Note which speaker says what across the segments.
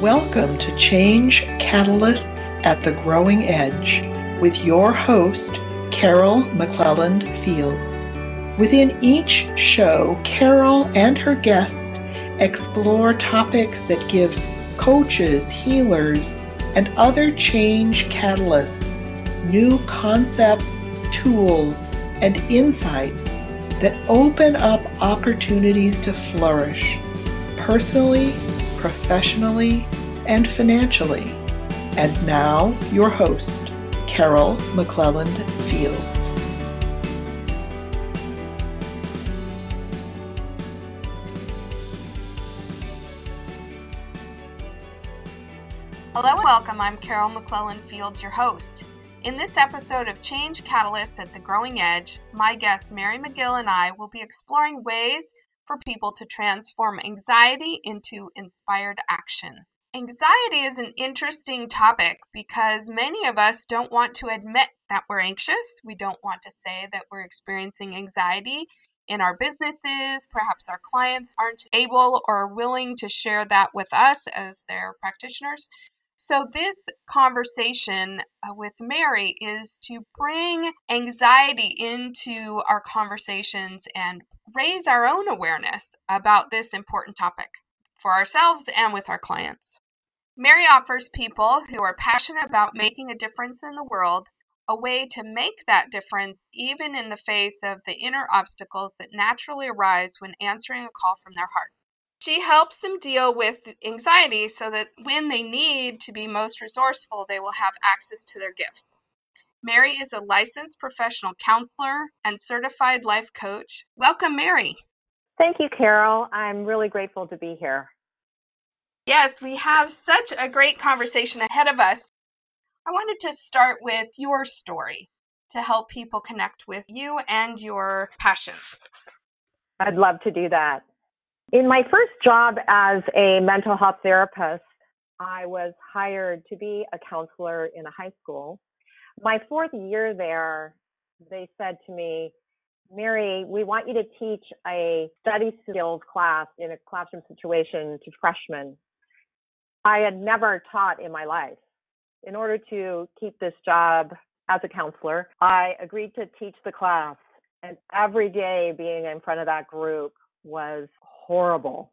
Speaker 1: Welcome to Change Catalysts at the Growing Edge with your host, Carol McClelland Fields. Within each show, Carol and her guests explore topics that give coaches, healers, and other change catalysts new concepts, tools, and insights that open up opportunities to flourish personally professionally, and financially. And now, your host, Carol McClelland Fields.
Speaker 2: Hello and welcome. I'm Carol McClelland Fields, your host. In this episode of Change Catalysts at the Growing Edge, my guest Mary McGill and I will be exploring ways for people to transform anxiety into inspired action. Anxiety is an interesting topic because many of us don't want to admit that we're anxious. We don't want to say that we're experiencing anxiety in our businesses. Perhaps our clients aren't able or willing to share that with us as their practitioners. So, this conversation uh, with Mary is to bring anxiety into our conversations and raise our own awareness about this important topic for ourselves and with our clients. Mary offers people who are passionate about making a difference in the world a way to make that difference even in the face of the inner obstacles that naturally arise when answering a call from their heart. She helps them deal with anxiety so that when they need to be most resourceful, they will have access to their gifts. Mary is a licensed professional counselor and certified life coach. Welcome, Mary.
Speaker 3: Thank you, Carol. I'm really grateful to be here.
Speaker 2: Yes, we have such a great conversation ahead of us. I wanted to start with your story to help people connect with you and your passions.
Speaker 3: I'd love to do that. In my first job as a mental health therapist, I was hired to be a counselor in a high school my fourth year there, they said to me, Mary, we want you to teach a study skills class in a classroom situation to freshmen. I had never taught in my life. In order to keep this job as a counselor, I agreed to teach the class. And every day being in front of that group was horrible.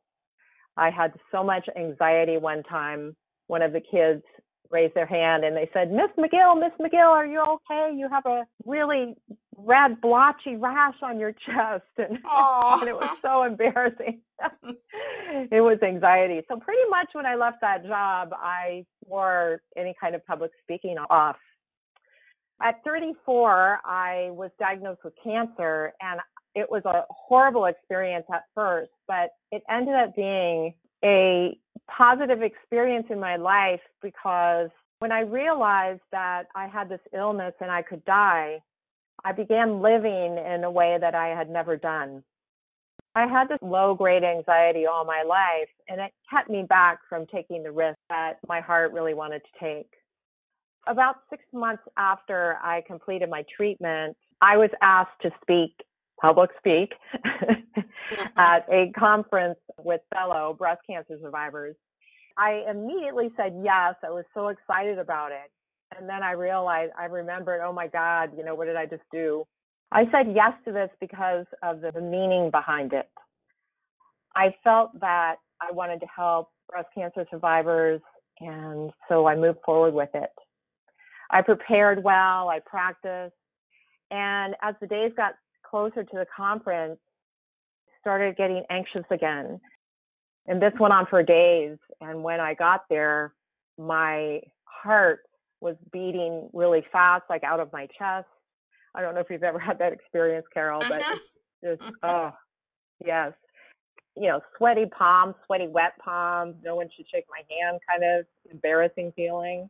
Speaker 3: I had so much anxiety one time. One of the kids raised their hand and they said, Miss McGill, Miss McGill, are you okay? You have a really red blotchy rash on your chest. And, and it was so embarrassing. it was anxiety. So pretty much when I left that job, I wore any kind of public speaking off. At 34, I was diagnosed with cancer and it was a horrible experience at first, but it ended up being a positive experience in my life because when I realized that I had this illness and I could die, I began living in a way that I had never done. I had this low grade anxiety all my life, and it kept me back from taking the risk that my heart really wanted to take. About six months after I completed my treatment, I was asked to speak public speak mm-hmm. at a conference with fellow breast cancer survivors. I immediately said yes. I was so excited about it. And then I realized, I remembered, oh my God, you know, what did I just do? I said yes to this because of the meaning behind it. I felt that I wanted to help breast cancer survivors, and so I moved forward with it. I prepared well, I practiced, and as the days got closer to the conference, started getting anxious again. And this went on for days. And when I got there, my heart was beating really fast, like out of my chest. I don't know if you've ever had that experience, Carol, but uh-huh. it's just, oh, yes. You know, sweaty palms, sweaty wet palms. No one should shake my hand, kind of embarrassing feeling.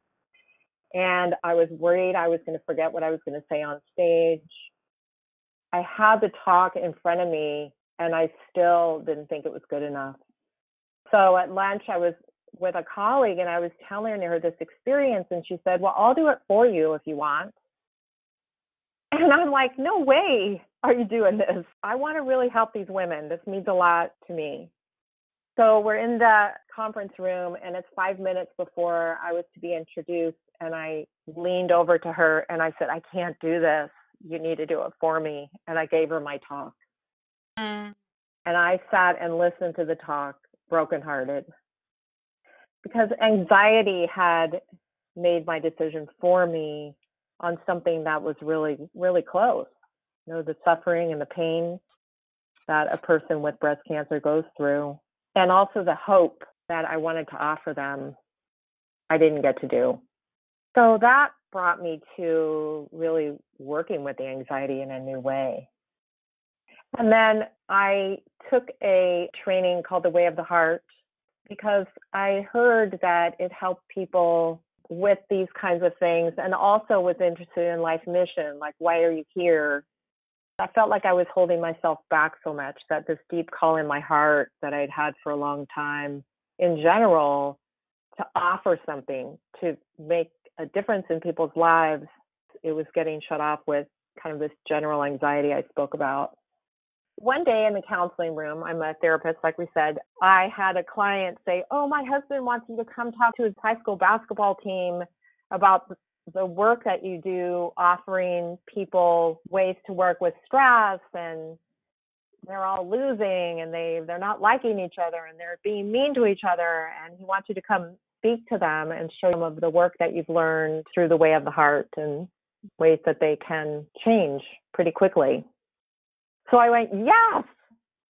Speaker 3: And I was worried I was going to forget what I was going to say on stage. I had the talk in front of me and I still didn't think it was good enough. So at lunch, I was with a colleague and I was telling her this experience, and she said, Well, I'll do it for you if you want. And I'm like, No way are you doing this. I want to really help these women. This means a lot to me. So we're in the conference room, and it's five minutes before I was to be introduced. And I leaned over to her and I said, I can't do this. You need to do it for me. And I gave her my talk. Mm. And I sat and listened to the talk, brokenhearted, because anxiety had made my decision for me on something that was really, really close. You know, the suffering and the pain that a person with breast cancer goes through, and also the hope that I wanted to offer them, I didn't get to do. So that brought me to really working with the anxiety in a new way. And then I took a training called the Way of the Heart because I heard that it helped people with these kinds of things and also was interested in life mission like why are you here? I felt like i was holding myself back so much that this deep call in my heart that i'd had for a long time in general to offer something to make a difference in people's lives it was getting shut off with kind of this general anxiety i spoke about one day in the counseling room, I'm a therapist, like we said, I had a client say, Oh, my husband wants you to come talk to his high school basketball team about the work that you do, offering people ways to work with stress and they're all losing and they they're not liking each other and they're being mean to each other and he wants you to come speak to them and show them of the work that you've learned through the way of the heart and ways that they can change pretty quickly so I went, yes.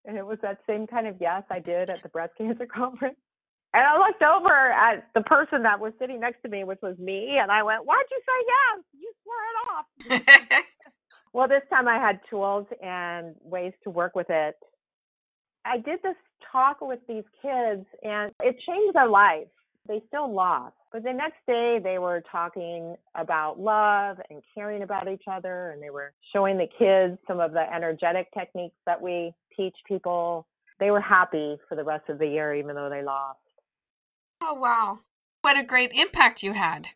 Speaker 3: And it was that same kind of yes I did at the breast cancer conference. And I looked over at the person that was sitting next to me, which was me, and I went, Why'd you say yes? You swore it off. well, this time I had tools and ways to work with it. I did this talk with these kids, and it changed their life. They still lost, but the next day, they were talking about love and caring about each other, and they were showing the kids some of the energetic techniques that we teach people. They were happy for the rest of the year, even though they lost.
Speaker 2: Oh, wow. What a great impact you had.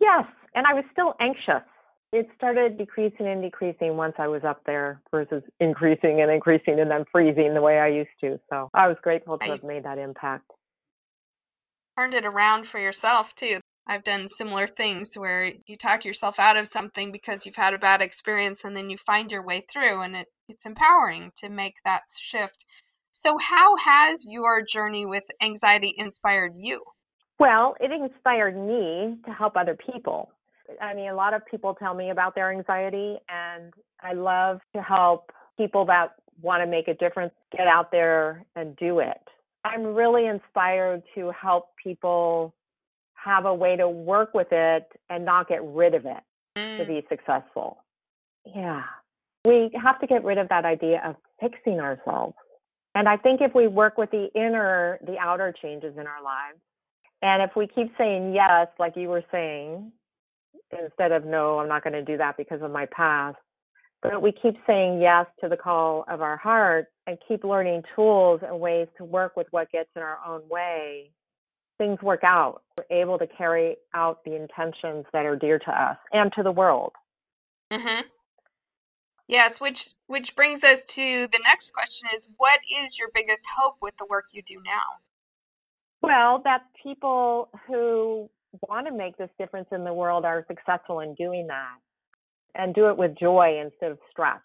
Speaker 3: Yes, and I was still anxious. It started decreasing and decreasing once I was up there versus increasing and increasing and then freezing the way I used to. So I was grateful to have made that impact
Speaker 2: turned it around for yourself too. I've done similar things where you talk yourself out of something because you've had a bad experience and then you find your way through and it, it's empowering to make that shift. So how has your journey with anxiety inspired you?
Speaker 3: Well, it inspired me to help other people. I mean, a lot of people tell me about their anxiety and I love to help people that want to make a difference get out there and do it. I'm really inspired to help people have a way to work with it and not get rid of it mm. to be successful. Yeah. We have to get rid of that idea of fixing ourselves. And I think if we work with the inner, the outer changes in our lives, and if we keep saying yes, like you were saying, instead of no, I'm not going to do that because of my past, but we keep saying yes to the call of our heart and keep learning tools and ways to work with what gets in our own way, things work out. We're able to carry out the intentions that are dear to us and to the world.
Speaker 2: Mm-hmm. Yes, which which brings us to the next question is what is your biggest hope with the work you do now?
Speaker 3: Well, that people who want to make this difference in the world are successful in doing that and do it with joy instead of stress,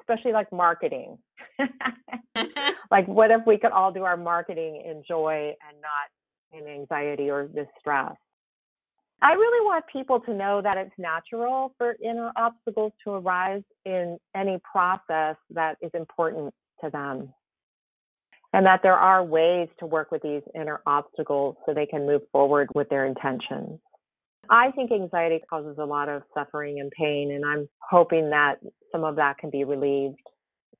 Speaker 3: especially like marketing. Like, what if we could all do our marketing in joy and not in anxiety or distress? I really want people to know that it's natural for inner obstacles to arise in any process that is important to them. And that there are ways to work with these inner obstacles so they can move forward with their intentions. I think anxiety causes a lot of suffering and pain, and I'm hoping that some of that can be relieved,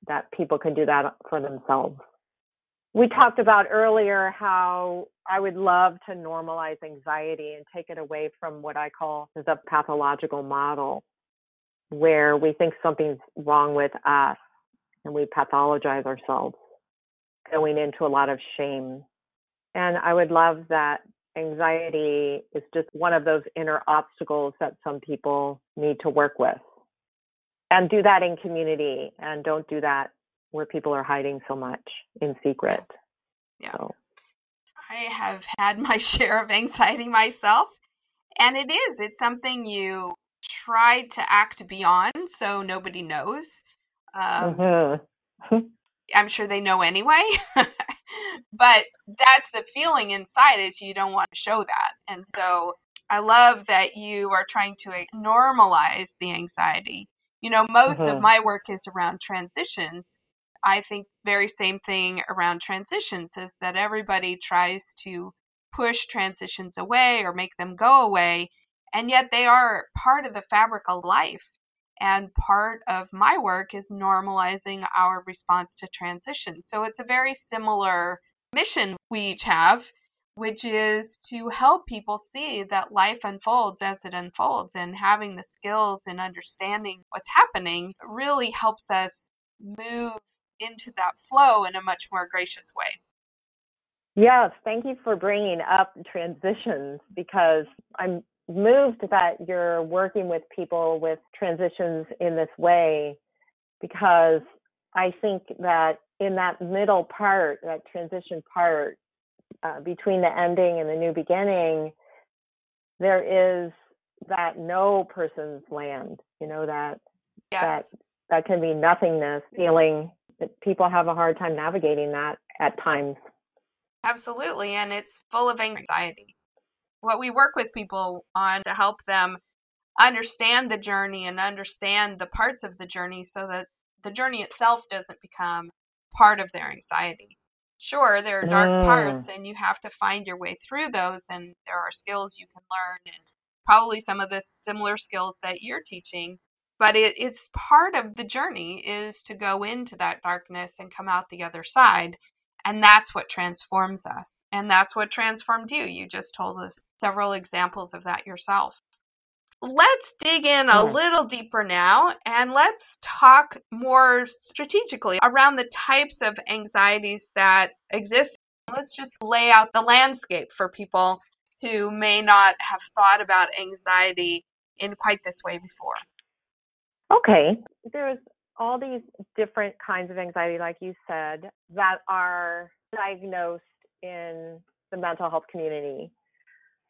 Speaker 3: that people can do that for themselves. We talked about earlier how I would love to normalize anxiety and take it away from what I call the pathological model, where we think something's wrong with us and we pathologize ourselves, going into a lot of shame. And I would love that anxiety is just one of those inner obstacles that some people need to work with. And do that in community and don't do that where people are hiding so much in secret.
Speaker 2: Yeah. So. I have had my share of anxiety myself. And it is, it's something you try to act beyond so nobody knows. Um, mm-hmm. I'm sure they know anyway. but that's the feeling inside is you don't want to show that. And so I love that you are trying to normalize the anxiety. You know, most mm-hmm. of my work is around transitions. I think very same thing around transitions is that everybody tries to push transitions away or make them go away and yet they are part of the fabric of life. And part of my work is normalizing our response to transition. So it's a very similar mission we each have, which is to help people see that life unfolds as it unfolds. And having the skills and understanding what's happening really helps us move into that flow in a much more gracious way.
Speaker 3: Yes, thank you for bringing up transitions because I'm moved that you're working with people with transitions in this way because I think that in that middle part, that transition part uh, between the ending and the new beginning, there is that no person's land, you know, that
Speaker 2: yes.
Speaker 3: that that can be nothingness feeling that people have a hard time navigating that at times.
Speaker 2: Absolutely, and it's full of anxiety what we work with people on to help them understand the journey and understand the parts of the journey so that the journey itself doesn't become part of their anxiety. Sure, there are dark mm. parts and you have to find your way through those, and there are skills you can learn, and probably some of the similar skills that you're teaching. But it, it's part of the journey is to go into that darkness and come out the other side and that's what transforms us. And that's what transformed you. You just told us several examples of that yourself. Let's dig in a little deeper now and let's talk more strategically around the types of anxieties that exist. Let's just lay out the landscape for people who may not have thought about anxiety in quite this way before.
Speaker 3: Okay. There's all these different kinds of anxiety, like you said, that are diagnosed in the mental health community.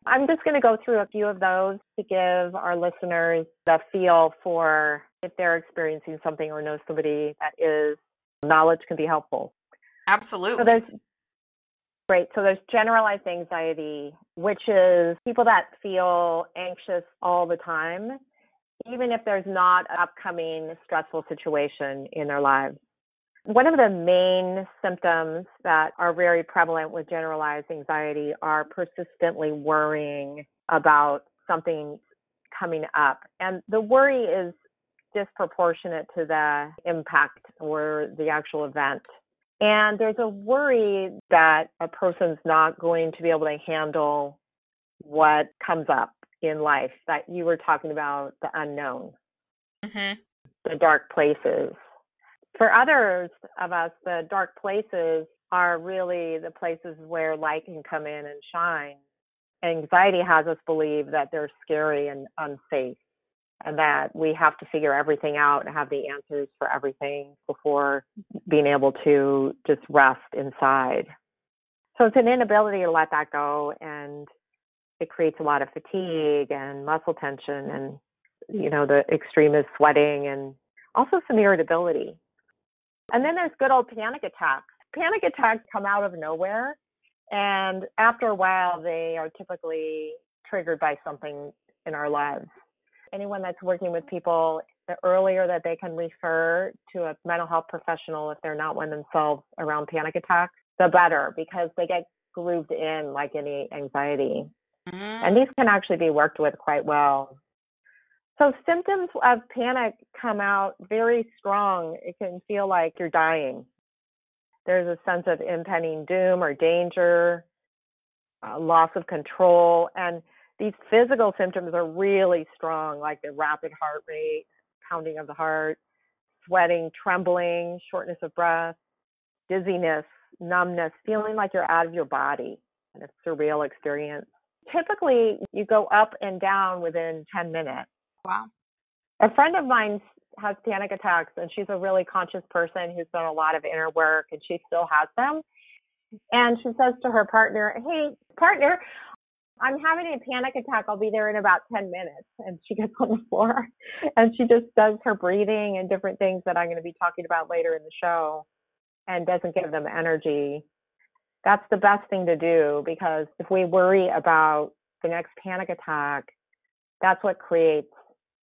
Speaker 3: I'm just going to go through a few of those to give our listeners the feel for if they're experiencing something or know somebody that is. Knowledge can be helpful.
Speaker 2: Absolutely.
Speaker 3: So there's Great. So there's generalized anxiety, which is people that feel anxious all the time even if there's not an upcoming stressful situation in their lives. One of the main symptoms that are very prevalent with generalized anxiety are persistently worrying about something coming up. And the worry is disproportionate to the impact or the actual event. And there's a worry that a person's not going to be able to handle what comes up in life that you were talking about the unknown, mm-hmm. the dark places. For others of us, the dark places are really the places where light can come in and shine. Anxiety has us believe that they're scary and unsafe and that we have to figure everything out and have the answers for everything before being able to just rest inside. So it's an inability to let that go and it creates a lot of fatigue and muscle tension and you know the extreme is sweating and also some irritability. And then there's good old panic attacks. Panic attacks come out of nowhere and after a while they are typically triggered by something in our lives. Anyone that's working with people the earlier that they can refer to a mental health professional if they're not one themselves around panic attacks the better because they get grooved in like any anxiety Mm-hmm. And these can actually be worked with quite well. So symptoms of panic come out very strong. It can feel like you're dying. There's a sense of impending doom or danger, uh, loss of control, and these physical symptoms are really strong, like the rapid heart rate, pounding of the heart, sweating, trembling, shortness of breath, dizziness, numbness, feeling like you're out of your body, and a surreal experience typically you go up and down within 10 minutes.
Speaker 2: Wow.
Speaker 3: A friend of mine has panic attacks and she's a really conscious person who's done a lot of inner work and she still has them. And she says to her partner, Hey, partner, I'm having a panic attack. I'll be there in about 10 minutes. And she gets on the floor and she just does her breathing and different things that I'm going to be talking about later in the show and doesn't give them energy. That's the best thing to do because if we worry about the next panic attack, that's what creates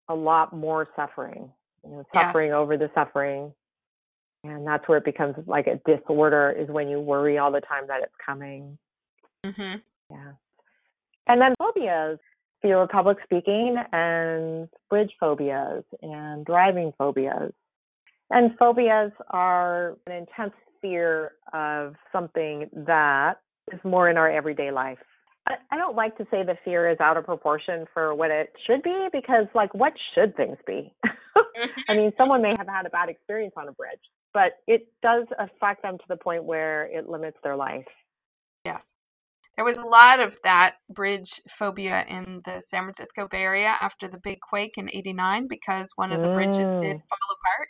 Speaker 3: a lot more suffering. You know, suffering yes. over the suffering. And that's where it becomes like a disorder is when you worry all the time that it's coming.
Speaker 2: Mm-hmm.
Speaker 3: Yeah. And then phobias, fear of public speaking and bridge phobias and driving phobias. And phobias are an intense fear of something that is more in our everyday life. I, don't like to say the fear is out of proportion for what it should be because, like, what should things be? I mean, someone may have had a bad experience on a bridge, but it does affect them to the point where it limits their life.
Speaker 2: Yes. There was a lot of that bridge phobia in the San Francisco Bay Area after the big quake in 89 because one of the bridges did mm. fall apart.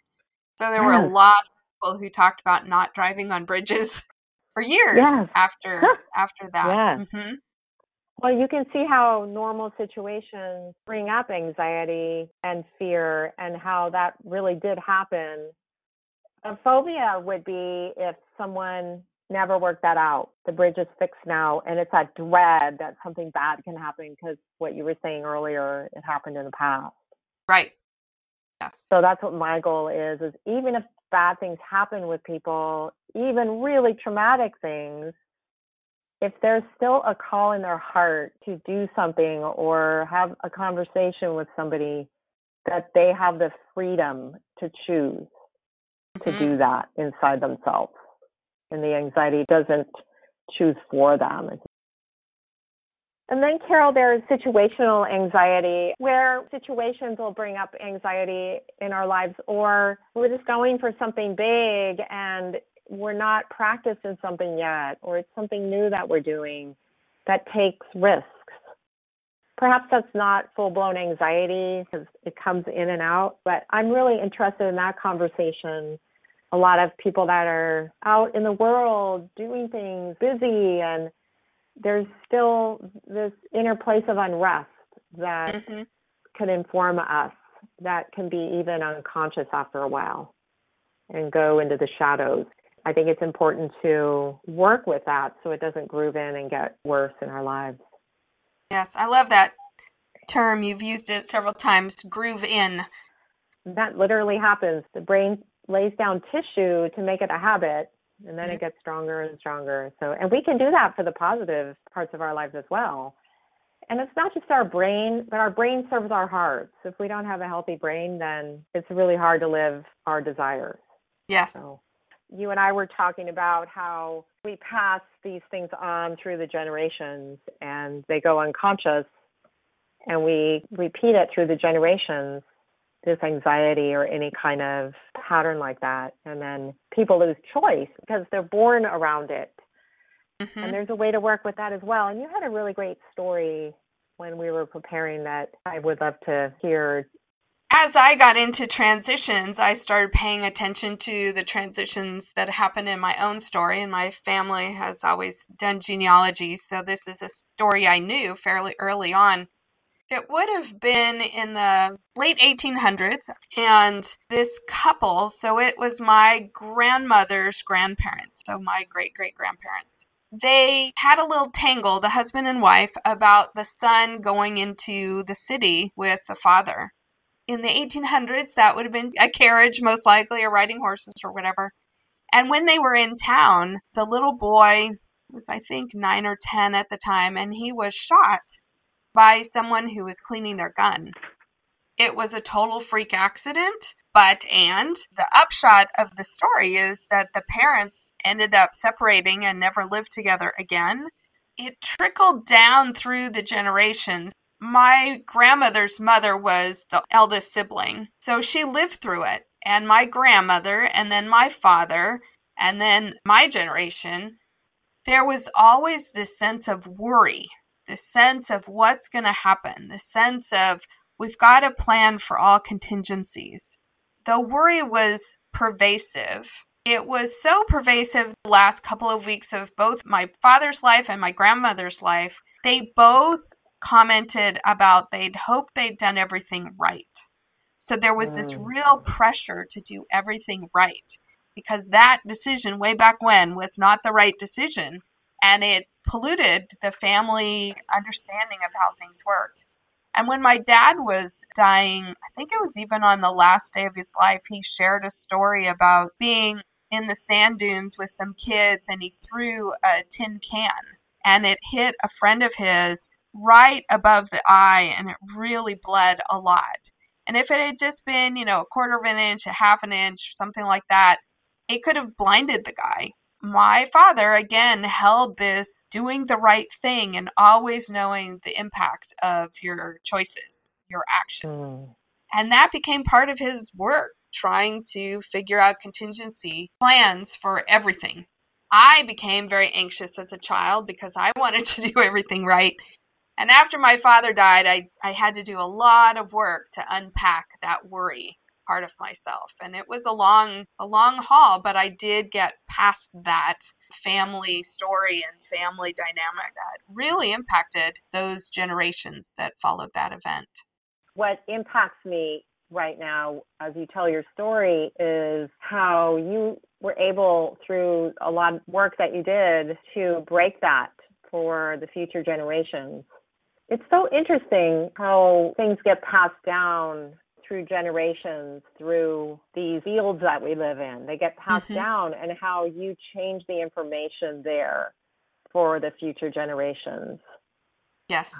Speaker 2: So there were a lot of people who talked about not driving on bridges for years yes. after after that.
Speaker 3: Yeah. Mm-hmm. Well, you can see how normal situations bring up anxiety and fear and how that really did happen. A phobia would be if someone never worked that out. The bridge is fixed now, and it's that dread that something bad can happen because what you were saying earlier, it happened in the past.
Speaker 2: Right. Yes.
Speaker 3: So that's what my goal is: is even if bad things happen with people, even really traumatic things, if there's still a call in their heart to do something or have a conversation with somebody, that they have the freedom to choose mm-hmm. to do that inside themselves. And the anxiety doesn't choose for them. And then, Carol, there's situational anxiety where situations will bring up anxiety in our lives, or we're just going for something big and we're not practiced in something yet, or it's something new that we're doing that takes risks. Perhaps that's not full blown anxiety because it comes in and out, but I'm really interested in that conversation. A lot of people that are out in the world doing things, busy, and there's still this inner place of unrest that mm-hmm. can inform us that can be even unconscious after a while and go into the shadows. I think it's important to work with that so it doesn't groove in and get worse in our lives.
Speaker 2: Yes, I love that term. You've used it several times groove in.
Speaker 3: That literally happens. The brain lays down tissue to make it a habit and then mm-hmm. it gets stronger and stronger. So and we can do that for the positive parts of our lives as well. And it's not just our brain, but our brain serves our hearts. If we don't have a healthy brain, then it's really hard to live our desires.
Speaker 2: Yes. So
Speaker 3: you and I were talking about how we pass these things on through the generations and they go unconscious and we repeat it through the generations this anxiety or any kind of pattern like that and then people lose choice because they're born around it mm-hmm. and there's a way to work with that as well and you had a really great story when we were preparing that i would love to hear
Speaker 2: as I got into transitions, I started paying attention to the transitions that happened in my own story. And my family has always done genealogy. So this is a story I knew fairly early on. It would have been in the late 1800s. And this couple, so it was my grandmother's grandparents, so my great great grandparents they had a little tangle, the husband and wife, about the son going into the city with the father in the 1800s, that would have been a carriage, most likely, or riding horses or whatever. And when they were in town, the little boy was, I think, nine or 10 at the time, and he was shot by someone who was cleaning their gun. It was a total freak accident, but, and the upshot of the story is that the parents ended up separating and never lived together again. It trickled down through the generations my grandmother's mother was the eldest sibling, so she lived through it. And my grandmother, and then my father, and then my generation, there was always this sense of worry, the sense of what's going to happen, the sense of we've got to plan for all contingencies. The worry was pervasive It was so pervasive the last couple of weeks of both my father's life and my grandmother's life. They both commented about they'd hoped they'd done everything right. So there was this
Speaker 3: Mm.
Speaker 2: real pressure to do everything right because that decision way back when was not the right decision and it polluted the family understanding of how things worked. And when my dad was dying, I think it was even on the last day of his life, he shared a story about being in the sand dunes with some kids and he threw a tin can and it hit a friend of his right above the eye and it really bled a lot. And if it had just been, you know, a quarter of an inch, a half an inch, something like that, it could have blinded the guy. My father, again, held this doing the right thing and always knowing the impact of your choices, your actions.
Speaker 3: Mm.
Speaker 2: And that became part of his work, trying to figure out contingency plans for everything. I became very anxious as a child because I wanted to do everything right. And after my father died, I, I had to do a lot of work to unpack that worry part of myself. And it was a long a long haul, but I did get past that family story and family dynamic that really impacted those generations that followed that event.
Speaker 3: What impacts me right now as you tell your story is how you were able through a lot of work that you did to break that for the future generations. It's so interesting how things get passed down through generations, through these fields that we live in. They get passed
Speaker 2: Mhm.
Speaker 3: down, and how you change the information there for the future generations
Speaker 2: Yes.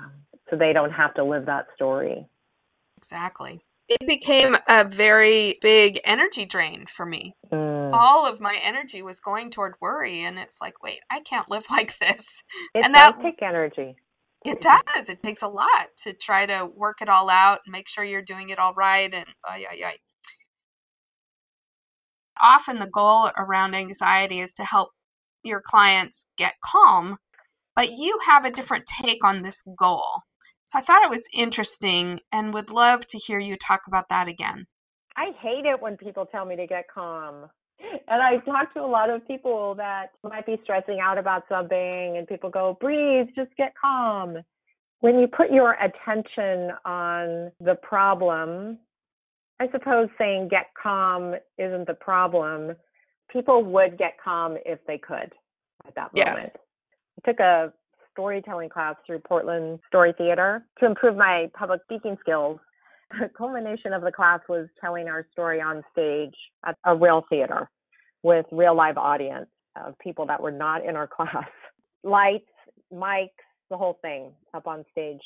Speaker 3: so they don't have to live that story.
Speaker 2: Exactly. It became a very big energy drain for me.
Speaker 3: Mm.
Speaker 2: All of my energy was going toward worry, and it's like, wait, I can't live like this.
Speaker 3: It
Speaker 2: and that-
Speaker 3: take energy.
Speaker 2: It does. It takes a lot to try to work it all out and make sure you're doing it all right. And ay, ay. often the goal around anxiety is to help your clients get calm, but you have a different take on this goal. So I thought it was interesting and would love to hear you talk about that again.
Speaker 3: I hate it when people tell me to get calm. And I talk to a lot of people that might be stressing out about something, and people go, breathe, just get calm. When you put your attention on the problem, I suppose saying get calm isn't the problem. People would get calm if they could at that
Speaker 2: Yes.
Speaker 3: moment. I took a storytelling class through Portland Story Theater to improve my public speaking skills the culmination of the class was telling our story on stage at a real theater with real live audience of people that were not in our class. Lights, mics, the whole thing up on stage.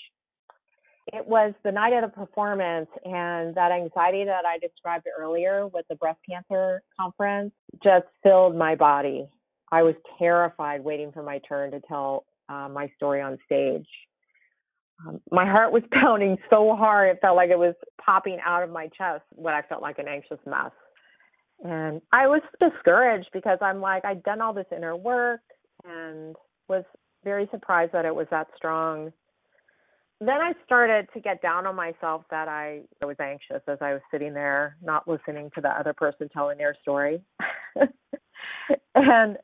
Speaker 3: It was the night of the performance, and that anxiety that I described earlier with the breast cancer conference just filled my body. I was terrified waiting for my turn to tell uh, my story on stage. Um, my heart was pounding so hard, it felt like it was popping out of my chest when I felt like an anxious mess. And I was discouraged because I'm like, I'd done all this inner work and was very surprised that it was that strong. Then I started to get down on myself that I, I was anxious as I was sitting there, not listening to the other person telling their story. and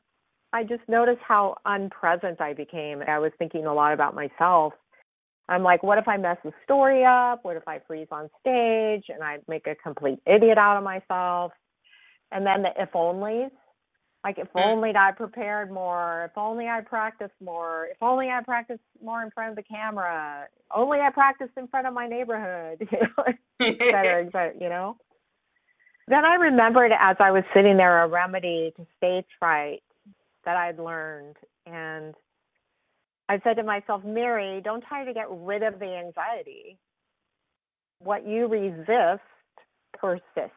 Speaker 3: I just noticed how unpresent I became. I was thinking a lot about myself I'm like, what if I mess the story up? What if I freeze on stage and I make a complete idiot out of myself? And then the if onlys, like if
Speaker 2: Mm.
Speaker 3: only I prepared more, if only I practiced more, if only I practiced more in front of the camera, only I practiced in front of my neighborhood, you know, et cetera, et cetera, you know. Then I remembered as I was sitting there a remedy to stage fright that I'd learned and I said to myself, Mary, don't try to get rid of the anxiety. What you resist persists.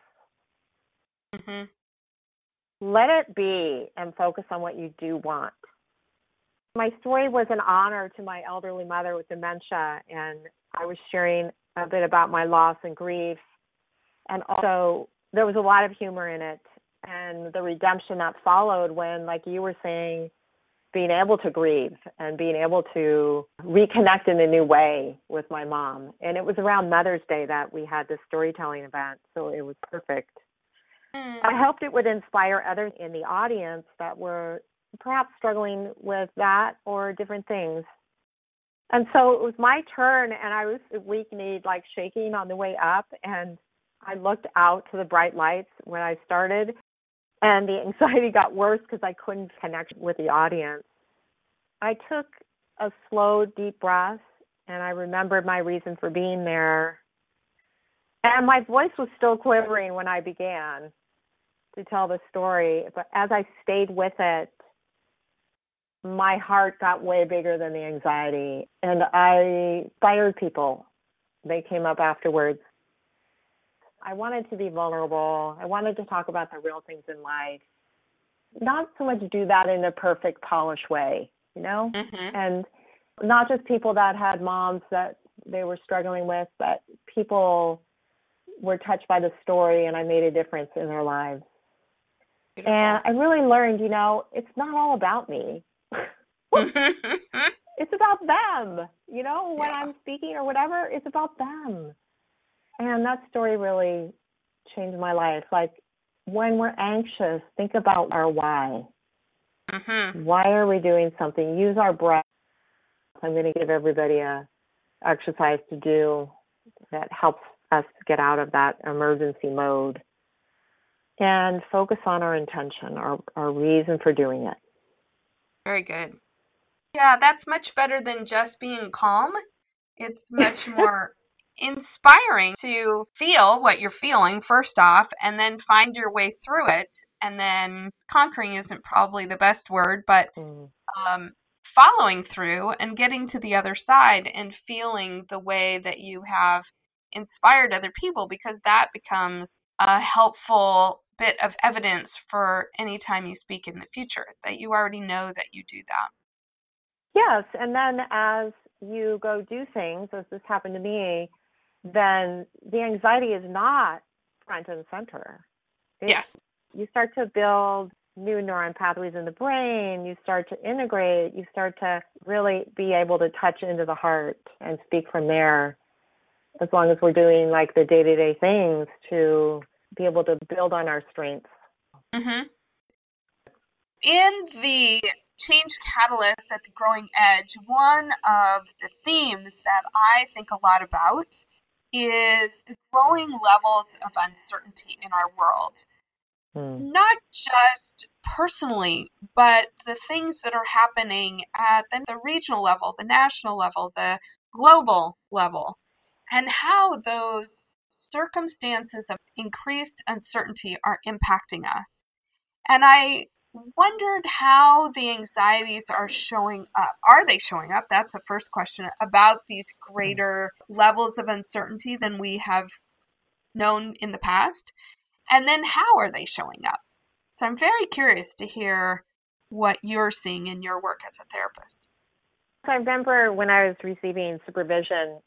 Speaker 2: hmm
Speaker 3: Let it be and focus on what you do want. My story was an honor to my elderly mother with dementia, and I was sharing a bit about my loss and grief. And also, there was a lot of humor in it and the redemption that followed when, like you were saying, being able to grieve and being able to reconnect in a new way with my mom. And it was around Mother's Day that we had this storytelling event, so it was perfect.
Speaker 2: Mm.
Speaker 3: I hoped it would inspire others in the audience that were perhaps struggling with that or different things. And so it was my turn, and I was weak kneed, like shaking on the way up. And I looked out to the bright lights when I started, and the anxiety got worse because I couldn't connect with the audience. I took a slow, deep breath, and I remembered my reason for being there. And my voice was still quivering when I began to tell the story, but as I stayed with it, my heart got way bigger than the anxiety, and I inspired people. They came up afterwards. I wanted to be vulnerable. I wanted to talk about the real things in life. Not so much do that in a perfect, polished way, you know?
Speaker 2: Mm-hmm.
Speaker 3: And not just people that had moms that they were struggling with, but people were touched by the story and I made a difference in their lives.
Speaker 2: Beautiful.
Speaker 3: And I really learned, you know, it's not all about me. it's about them. You know, when
Speaker 2: Yeah.
Speaker 3: I'm speaking or whatever, it's about them. And that story really changed my life. Like when we're anxious, think about our why.
Speaker 2: Mhm.
Speaker 3: Why are we doing something? Use our breath. I'm going to give everybody a exercise to do that helps us get out of that emergency mode and focus on our intention, our, our reason for doing it.
Speaker 2: Very good. Yeah, that's much better than just being calm. It's much more inspiring to feel what you're feeling first off and then find your way through it and then conquering isn't probably the best word but
Speaker 3: Mm.
Speaker 2: um, following through and getting to the other side and feeling the way that you have inspired other people because that becomes a helpful bit of evidence for any time you speak in the future that you already know that you do that.
Speaker 3: Yes, and then as you go do things, as this happened to me, then the anxiety is not front and center.
Speaker 2: Yes.
Speaker 3: You start to build new neuron pathways in the brain, you start to integrate, you start to really be able to touch into the heart and speak from there. As long as we're doing like the day to day things to be able to build on our strengths.
Speaker 2: hmm In the change catalyst at the growing edge, one of the themes that I think a lot about is the growing levels of uncertainty in our world.
Speaker 3: Hmm.
Speaker 2: Not just personally, but the things that are happening at the, the regional level, the national level, the global level, and how those circumstances of increased uncertainty are impacting us. And I wondered how the anxieties are showing up. Are they showing up? That's the first question about these hmm. greater levels of uncertainty than we have known in the past. And then how are they showing up? So I'm very curious to hear what you're seeing in your work as a therapist.
Speaker 3: I remember when I was receiving supervision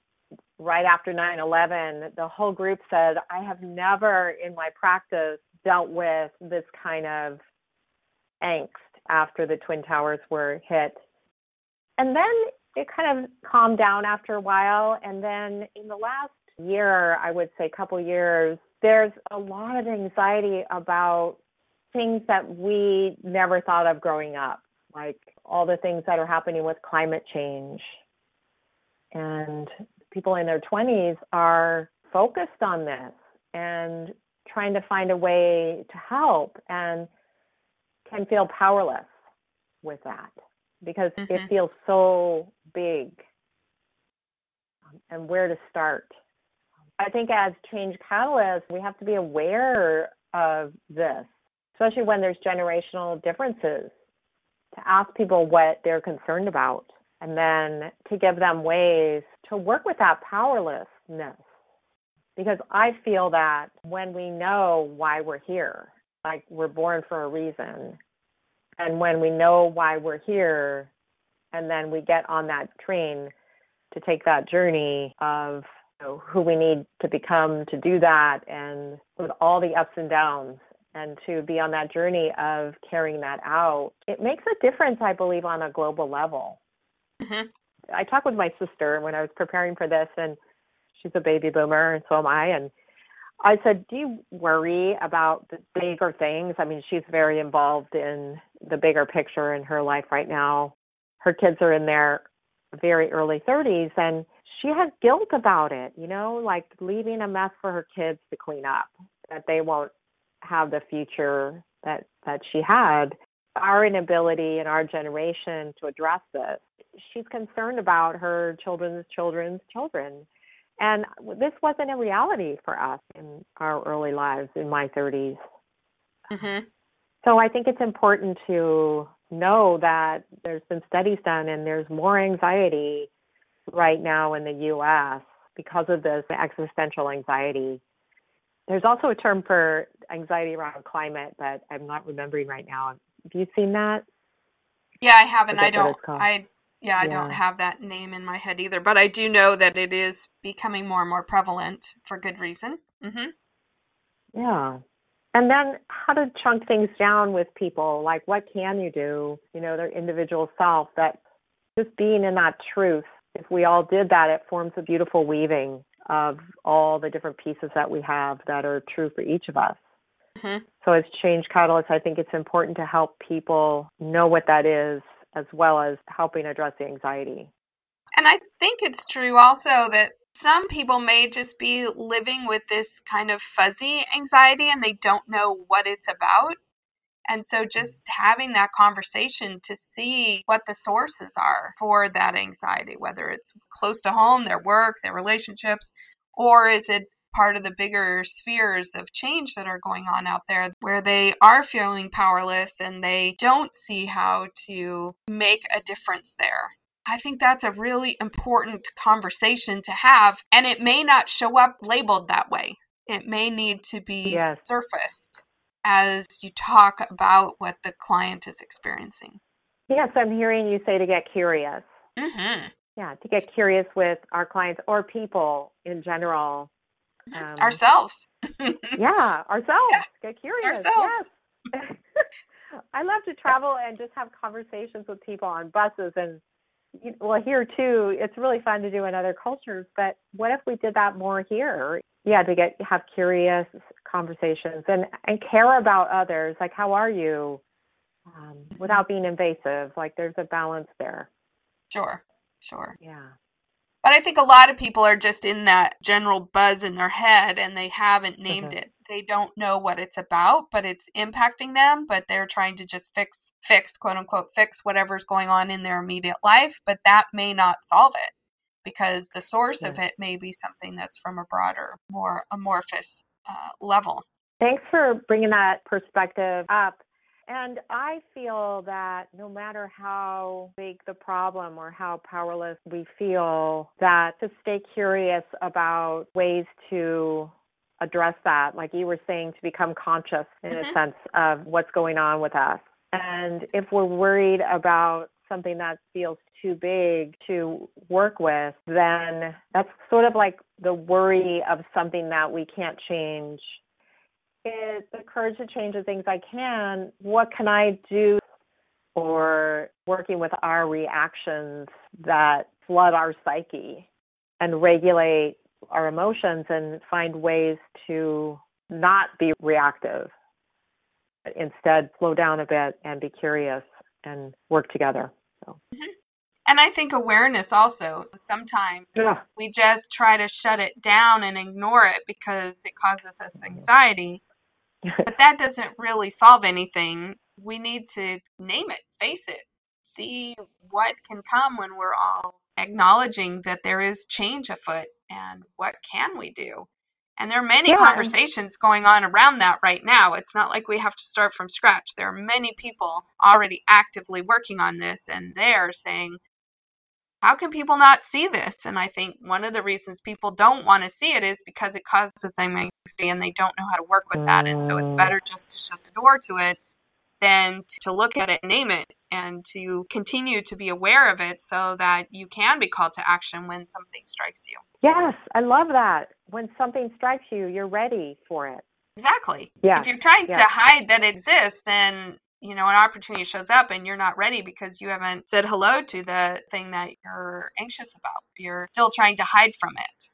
Speaker 3: right after 9 11, the whole group said, I have never in my practice dealt with this kind of angst after the Twin Towers were hit. And then it kind of calmed down after a while. And then in the last year, I would say couple years, there's a lot of anxiety about things that we never thought of growing up, like all the things that are happening with climate change. And people in their 20s are focused on this and trying to find a way to help and can feel powerless with that because
Speaker 2: Mhm.
Speaker 3: it feels so big um, and where to start. I think as change catalysts, we have to be aware of this, especially when there's generational differences, to ask people what they're concerned about and then to give them ways to work with that powerlessness. Because I feel that when we know why we're here, like we're born for a reason, and when we know why we're here, and then we get on that train to take that journey of you know, who we need to become to do that, and with all the ups and downs, and to be on that journey of carrying that out, it makes a difference, I believe, on a global level.
Speaker 2: Mhm.
Speaker 3: I talked with my sister when I was preparing for this, and she's a baby boomer, and so am I. And I said, Do you worry about the bigger things? I mean, she's very involved in the bigger picture in her life right now. Her kids are in their very early 30s, and she has guilt about it, you know, like leaving a mess for her kids to clean up, that they won't have the future that that she had. Our inability in our generation to address this. She's concerned about her children's children's children. And this wasn't a reality for us in our early lives in my 30s. Mm-hmm. So I think it's important to know that there's been studies done and there's more anxiety right now in the US because of this existential anxiety. There's also a term for anxiety around climate but I'm not remembering right now. Have you seen that?
Speaker 2: Yeah, I haven't. I don't. I yeah, I yeah. don't have that name in my head either, but I do know that it is becoming more and more prevalent for good reason. Mm-hmm.
Speaker 3: Yeah. And then how to chunk things down with people. Like, what can you do? You know, their individual self, that just being in that truth. If we all did that, it forms a beautiful weaving of all the different pieces that we have that are true for each of us. Mm-hmm. So, as change catalysts, I think it's important to help people know what that is as well as helping address the anxiety.
Speaker 2: And I think it's true also that some people may just be living with this kind of fuzzy anxiety and they don't know what it's about. And so just having that conversation to see what the sources are for that anxiety, whether it's close to home, their work, their relationships, or is it part of the bigger spheres of change that are going on out there where they are feeling powerless and they don't see how to make a difference there. I think that's a really important conversation to have, and it may not show up labeled that way. It may need to be yes. surfaced as you talk about what the client is experiencing.
Speaker 3: Yes, I'm hearing you say to get curious. Mm-hmm. Yeah, to get curious with our clients or people in general
Speaker 2: um, ourselves.
Speaker 3: yeah, ourselves. Yeah. Get curious. Ourselves. Yes. I love to travel and just have conversations with people on buses and well here too it's really fun to do in other cultures but what if we did that more here yeah to get have curious conversations and and care about others like how are you um, without being invasive like there's a balance there
Speaker 2: sure sure
Speaker 3: yeah
Speaker 2: but I think a lot of people are just in that general buzz in their head and they haven't named mm-hmm. it. They don't know what it's about, but it's impacting them, but they're trying to just fix fix quote unquote fix whatever's going on in their immediate life, but that may not solve it because the source of it may be something that's from a broader, more amorphous uh, level.
Speaker 3: Thanks for bringing that perspective up. And I feel that no matter how big the problem or how powerless we feel, that to stay curious about ways to address that, like you were saying, to become conscious in mm-hmm. a sense of what's going on with us. And if we're worried about something that feels too big to work with, then that's sort of like the worry of something that we can't change is the courage to change the things I can. What can I do for working with our reactions that flood our psyche and regulate our emotions and find ways to not be reactive? Instead, slow down a bit and be curious and work together. So. Mm-hmm.
Speaker 2: And I think awareness also. Sometimes yeah. we just try to shut it down and ignore it because it causes us anxiety but that doesn't really solve anything. We need to name it, face it, see what can come when we're all acknowledging that there is change afoot and what can we do. And there are many yeah. conversations going on around that right now. It's not like we have to start from scratch. There are many people already actively working on this, and they're saying, how can people not see this? And I think one of the reasons people don't want to see it is because it causes them anxiety and they don't know how to work with that. And so it's mm. better just to shut the door to it than to look at it, name it, and to continue to be aware of it so that you can be called to action when something strikes you.
Speaker 3: Yes, I love that. When something strikes you, you're ready for it.
Speaker 2: Exactly. Yeah. If you're trying yeah. to hide that it exists, then you know, an opportunity shows up and you're not ready because you haven't said hello to the thing that you're anxious about. You're still trying to hide from it.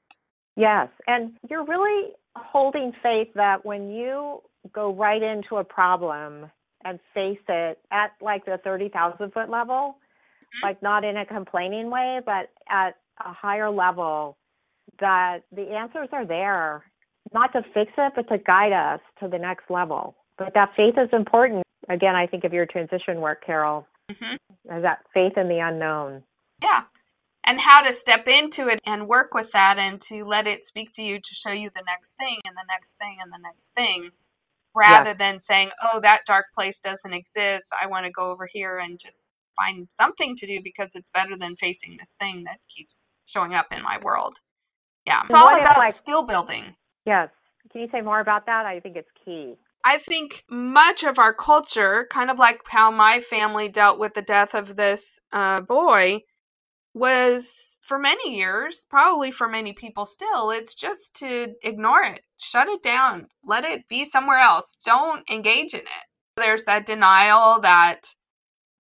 Speaker 3: Yes. And you're really holding faith that when you go right into a problem and face it at like the 30,000 foot level, mm-hmm. like not in a complaining way, but at a higher level, that the answers are there, not to fix it, but to guide us to the next level. But that faith is important. Again, I think of your transition work, Carol, mm-hmm. as that faith in the unknown.
Speaker 2: Yeah. And how to step into it and work with that and to let it speak to you to show you the next thing and the next thing and the next thing rather yes. than saying, oh, that dark place doesn't exist. I want to go over here and just find something to do because it's better than facing this thing that keeps showing up in my world. Yeah, it's all about like, skill building.
Speaker 3: Yes. Can you say more about that? I think it's key.
Speaker 2: I think much of our culture, kind of like how my family dealt with the death of this uh, boy, was for many years, probably for many people still, it's just to ignore it, shut it down, let it be somewhere else. Don't engage in it. There's that denial, that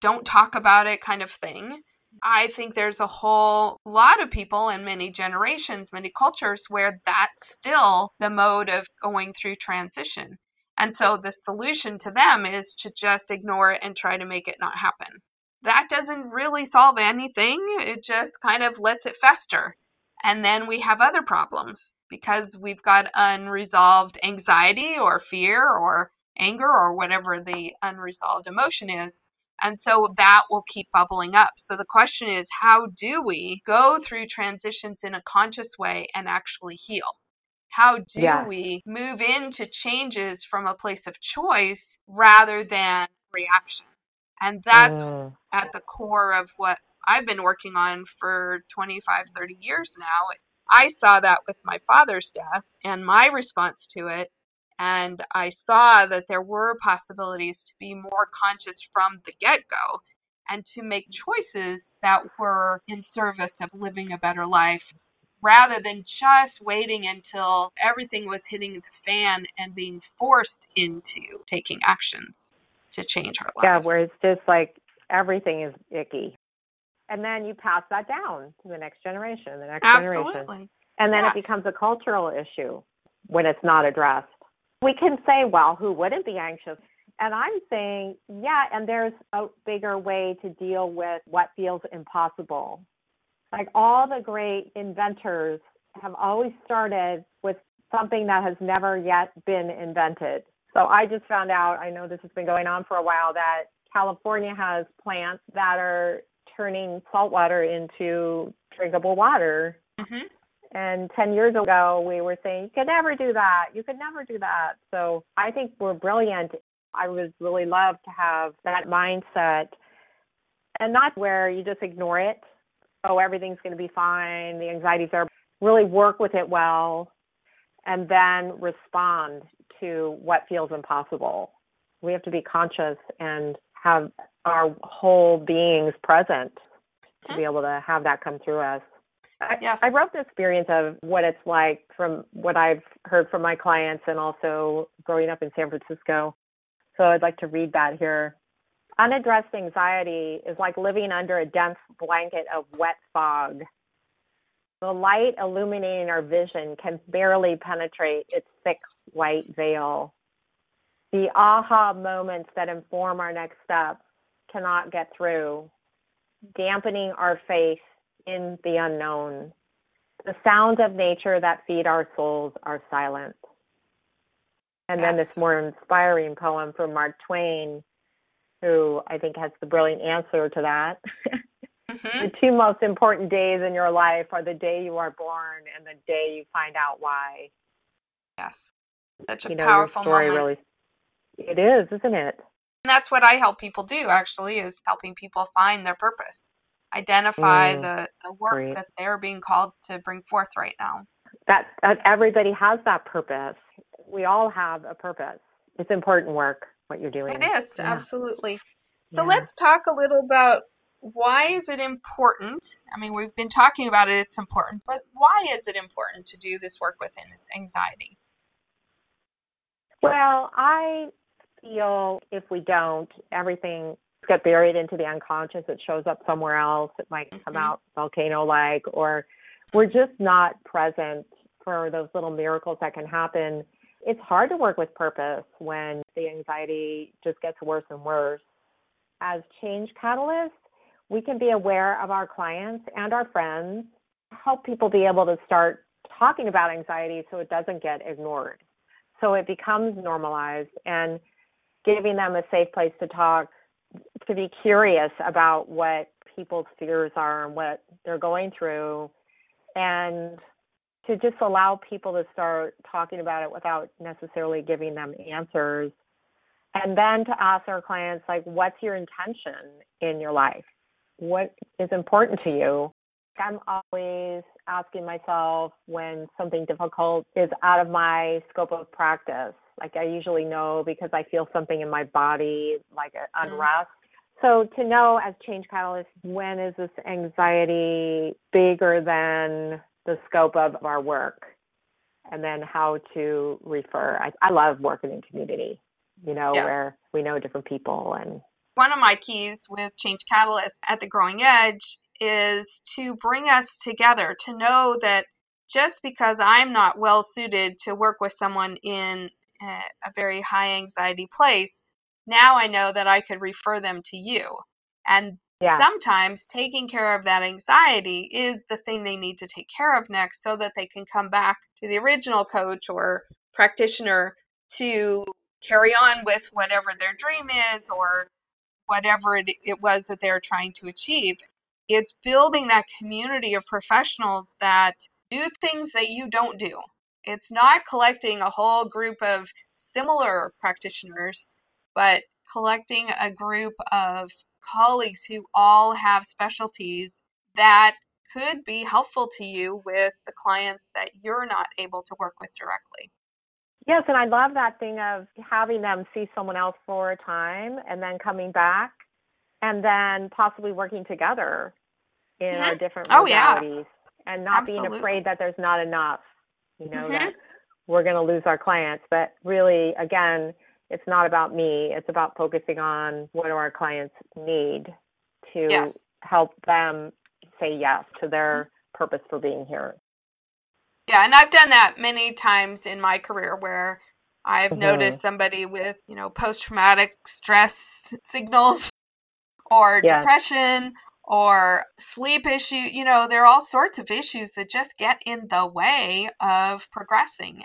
Speaker 2: don't talk about it kind of thing. I think there's a whole lot of people in many generations, many cultures where that's still the mode of going through transition. And so the solution to them is to just ignore it and try to make it not happen. That doesn't really solve anything. It just kind of lets it fester. And then we have other problems because we've got unresolved anxiety or fear or anger or whatever the unresolved emotion is. And so that will keep bubbling up. So the question is how do we go through transitions in a conscious way and actually heal? How do yeah. we move into changes from a place of choice rather than reaction? And that's mm. at the core of what I've been working on for 25, 30 years now. I saw that with my father's death and my response to it. And I saw that there were possibilities to be more conscious from the get go and to make choices that were in service of living a better life rather than just waiting until everything was hitting the fan and being forced into taking actions to change our lives.
Speaker 3: Yeah, where it's just like everything is icky. And then you pass that down to the next generation, the next
Speaker 2: Absolutely.
Speaker 3: generation. And then yeah. it becomes a cultural issue when it's not addressed. We can say, well, who wouldn't be anxious? And I'm saying, yeah, and there's a bigger way to deal with what feels impossible like all the great inventors have always started with something that has never yet been invented. So I just found out, I know this has been going on for a while, that California has plants that are turning salt water into drinkable water. Mm-hmm. And 10 years ago, we were saying, you could never do that. You could never do that. So I think we're brilliant. I would really love to have that mindset and not where you just ignore it oh, everything's going to be fine, the anxiety's there. Really work with it well and then respond to what feels impossible. We have to be conscious and have our whole beings present to be able to have that come through us. I,
Speaker 2: yes.
Speaker 3: I wrote the experience of what it's like from what I've heard from my clients and also growing up in San Francisco. So I'd like to read that here. Unaddressed anxiety is like living under a dense blanket of wet fog. The light illuminating our vision can barely penetrate its thick white veil. The aha moments that inform our next steps cannot get through, dampening our faith in the unknown. The sounds of nature that feed our souls are silent. And yes. then this more inspiring poem from Mark Twain who I think has the brilliant answer to that. Mm-hmm. the two most important days in your life are the day you are born and the day you find out why.
Speaker 2: Yes. Such a you know, powerful story moment.
Speaker 3: Really, it is, isn't it?
Speaker 2: And that's what I help people do actually is helping people find their purpose. Identify mm, the, the work great. that they're being called to bring forth right now.
Speaker 3: That, that everybody has that purpose. We all have a purpose. It's important work what you're doing.
Speaker 2: It is, yeah. absolutely. So yeah. let's talk a little about why is it important? I mean, we've been talking about it, it's important, but why is it important to do this work with anxiety?
Speaker 3: Well, I feel if we don't, everything gets buried into the unconscious. It shows up somewhere else. It might mm-hmm. come out volcano like, or we're just not present for those little miracles that can happen. It's hard to work with purpose when the anxiety just gets worse and worse. As change catalysts, we can be aware of our clients and our friends, help people be able to start talking about anxiety so it doesn't get ignored. So it becomes normalized and giving them a safe place to talk, to be curious about what people's fears are and what they're going through, and to just allow people to start talking about it without necessarily giving them answers. And then to ask our clients, like, what's your intention in your life? What is important to you? I'm always asking myself when something difficult is out of my scope of practice. Like I usually know because I feel something in my body, like mm-hmm. unrest. So to know as change catalyst, when is this anxiety bigger than the scope of our work? And then how to refer. I, I love working in community, you know, yes. where we know different people and
Speaker 2: one of my keys with Change Catalyst at the Growing Edge is to bring us together, to know that just because I'm not well suited to work with someone in a very high anxiety place, now I know that I could refer them to you. And yeah. sometimes taking care of that anxiety is the thing they need to take care of next so that they can come back to the original coach or practitioner to carry on with whatever their dream is or whatever it, it was that they're trying to achieve. It's building that community of professionals that do things that you don't do. It's not collecting a whole group of similar practitioners, but collecting a group of colleagues who all have specialties that could be helpful to you with the clients that you're not able to work with directly.
Speaker 3: Yes, and I love that thing of having them see someone else for a time and then coming back and then possibly working together in mm-hmm. our different modalities oh, yeah. and not Absolutely. being afraid that there's not enough, you know, mm-hmm. that we're going to lose our clients. But really, again, it's not about me. It's about focusing on what do our clients need to yes. help them say yes to their purpose for being here.
Speaker 2: Yeah, and I've done that many times in my career where I've mm-hmm. noticed somebody with, you know, post traumatic stress signals or yeah. depression or sleep issue. You know, there are all sorts of issues that just get in the way of progressing.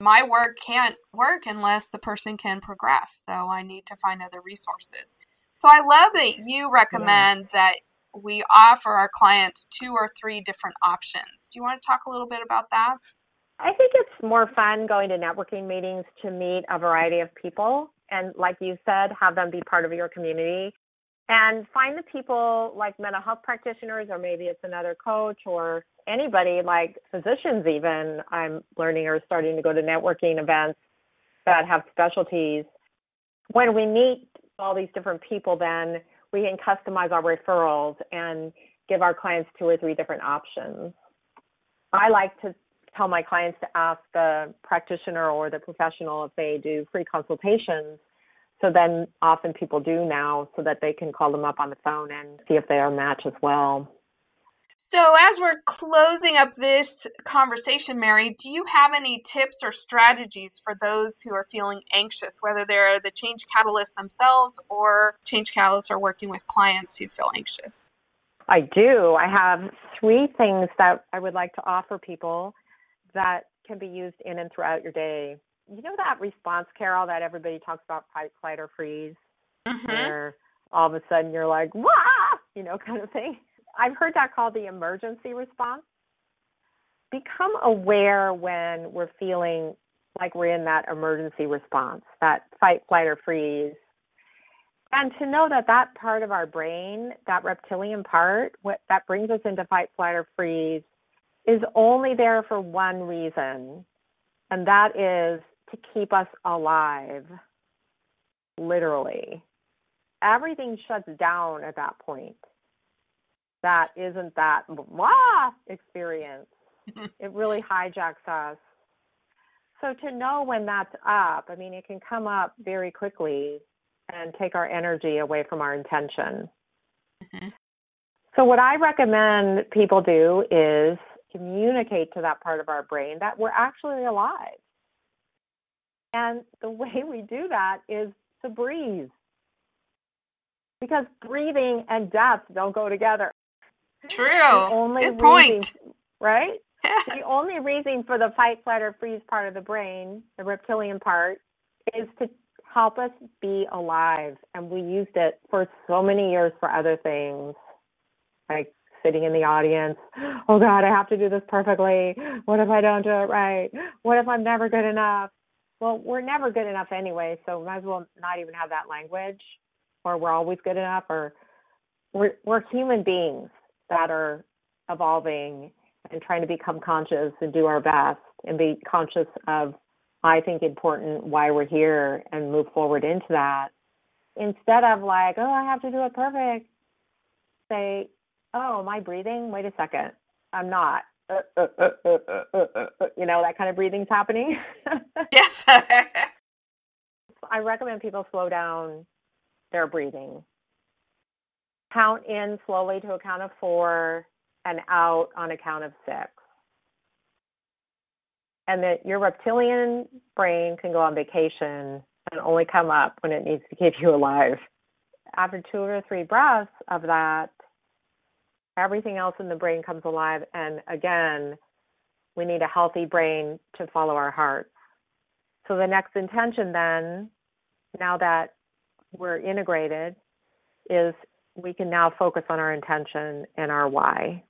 Speaker 2: My work can't work unless the person can progress. So I need to find other resources. So I love that you recommend yeah. that we offer our clients two or three different options. Do you want to talk a little bit about that?
Speaker 3: I think it's more fun going to networking meetings to meet a variety of people and, like you said, have them be part of your community and find the people like mental health practitioners, or maybe it's another coach or anybody like physicians, even. I'm learning or starting to go to networking events that have specialties. When we meet all these different people, then we can customize our referrals and give our clients two or three different options. I like to tell my clients to ask the practitioner or the professional if they do free consultations. So then often people do now so that they can call them up on the phone and see if they are a match as well.
Speaker 2: So, as we're closing up this conversation, Mary, do you have any tips or strategies for those who are feeling anxious, whether they're the change catalysts themselves or change catalysts are working with clients who feel anxious?
Speaker 3: I do. I have three things that I would like to offer people that can be used in and throughout your day. You know that response, Carol, that everybody talks about fight, flight, or freeze, mm-hmm. where all of a sudden you're like, "Wah!" you know, kind of thing. I've heard that called the emergency response. Become aware when we're feeling like we're in that emergency response, that fight, flight, or freeze. And to know that that part of our brain, that reptilian part, what that brings us into fight, flight, or freeze, is only there for one reason, and that is to keep us alive, literally. Everything shuts down at that point that isn't that blah experience. it really hijacks us. So to know when that's up, I mean, it can come up very quickly and take our energy away from our intention. Mm-hmm. So what I recommend people do is communicate to that part of our brain that we're actually alive. And the way we do that is to breathe. Because breathing and death don't go together.
Speaker 2: True. Good point.
Speaker 3: right?
Speaker 2: Yes.
Speaker 3: The only reason for the fight, flight, or freeze part of the brain, the reptilian part, is to help us be alive. And we used it for so many years for other things, like sitting in the audience. Oh God, I have to do this perfectly. What if I don't do it right? What if I'm never good enough? Well, we're never good enough anyway, so might as well not even have that language, or we're always good enough, or we're we're human beings that are evolving and trying to become conscious and do our best and be conscious of I think important why we're here and move forward into that instead of like, oh, I have to do it perfect. Say, oh, am I breathing? Wait a second, I'm not. Uh, uh, uh, you know, that kind of breathing's happening.
Speaker 2: yes.
Speaker 3: I recommend people slow down their breathing. Count in slowly to a count of four and out on a count of six. And that your reptilian brain can go on vacation and only come up when it needs to keep you alive. After two or three breaths of that, everything else in the brain comes alive. And again, we need a healthy brain to follow our hearts. So the next intention then, now that we're integrated, is we can now focus on our intention and our why.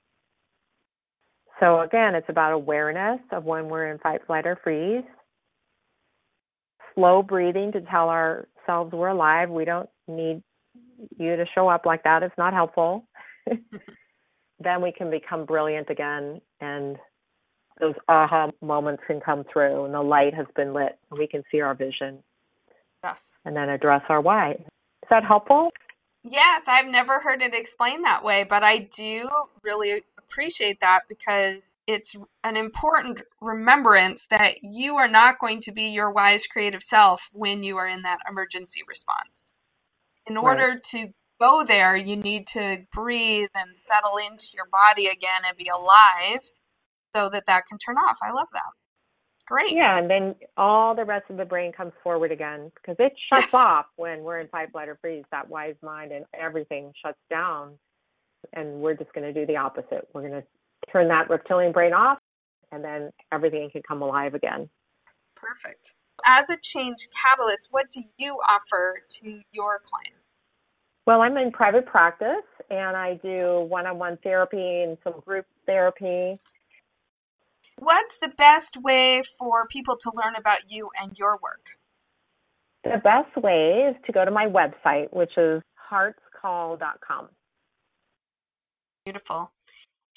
Speaker 3: So again, it's about awareness of when we're in fight, flight, or freeze. Slow breathing to tell ourselves we're alive. We don't need you to show up like that. It's not helpful. then we can become brilliant again and those aha moments can come through and the light has been lit and we can see our vision.
Speaker 2: Yes.
Speaker 3: And then address our why. Is that helpful?
Speaker 2: Yes, I've never heard it explained that way, but I do really appreciate that because it's an important remembrance that you are not going to be your wise creative self when you are in that emergency response. In order right. to go there, you need to breathe and settle into your body again and be alive so that that can turn off. I love that. Great.
Speaker 3: Yeah, and then all the rest of the brain comes forward again because it shuts yes. off when we're in fight, flight, or freeze. That wise mind and everything shuts down. And we're just going to do the opposite. We're going to turn that reptilian brain off, and then everything can come alive again.
Speaker 2: Perfect. As a change catalyst, what do you offer to your clients?
Speaker 3: Well, I'm in private practice and I do one on one therapy and some group therapy.
Speaker 2: What's the best way for people to learn about you and your work?
Speaker 3: The best way is to go to my website, which is heartscall.com.
Speaker 2: Beautiful.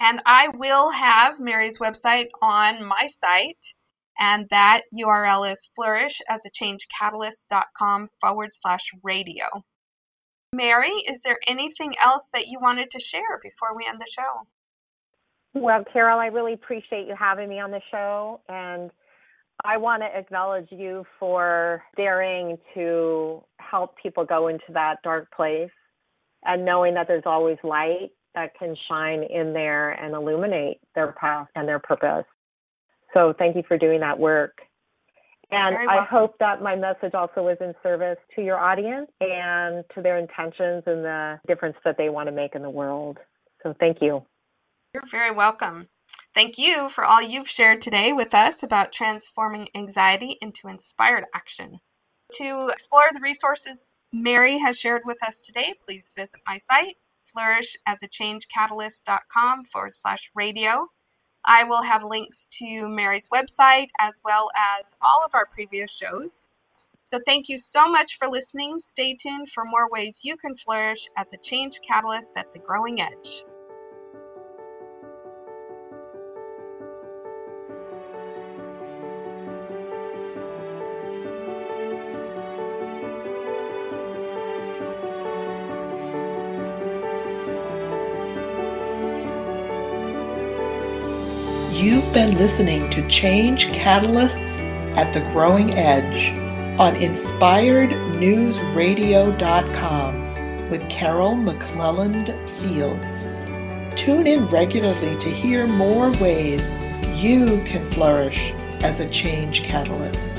Speaker 2: And I will have Mary's website on my site, and that URL is flourishasaChangeCatalyst.com forward slash radio. Mary, is there anything else that you wanted to share before we end the show?
Speaker 3: Well, Carol, I really appreciate you having me on the show. And I want to acknowledge you for daring to help people go into that dark place and knowing that there's always light that can shine in there and illuminate their path and their purpose. So thank you for doing that work. And I hope that my message also was in service to your audience and to their intentions and the difference that they want to make in the world. So thank you.
Speaker 2: You're very welcome. Thank you for all you've shared today with us about transforming anxiety into inspired action. To explore the resources Mary has shared with us today, please visit my site, flourishasaChangeCatalyst.com forward slash radio. I will have links to Mary's website as well as all of our previous shows. So, thank you so much for listening. Stay tuned for more ways you can flourish as a change catalyst at the growing edge.
Speaker 1: You've been listening to Change Catalysts at the Growing Edge on InspiredNewsRadio.com with Carol McClelland Fields. Tune in regularly to hear more ways you can flourish as a change catalyst.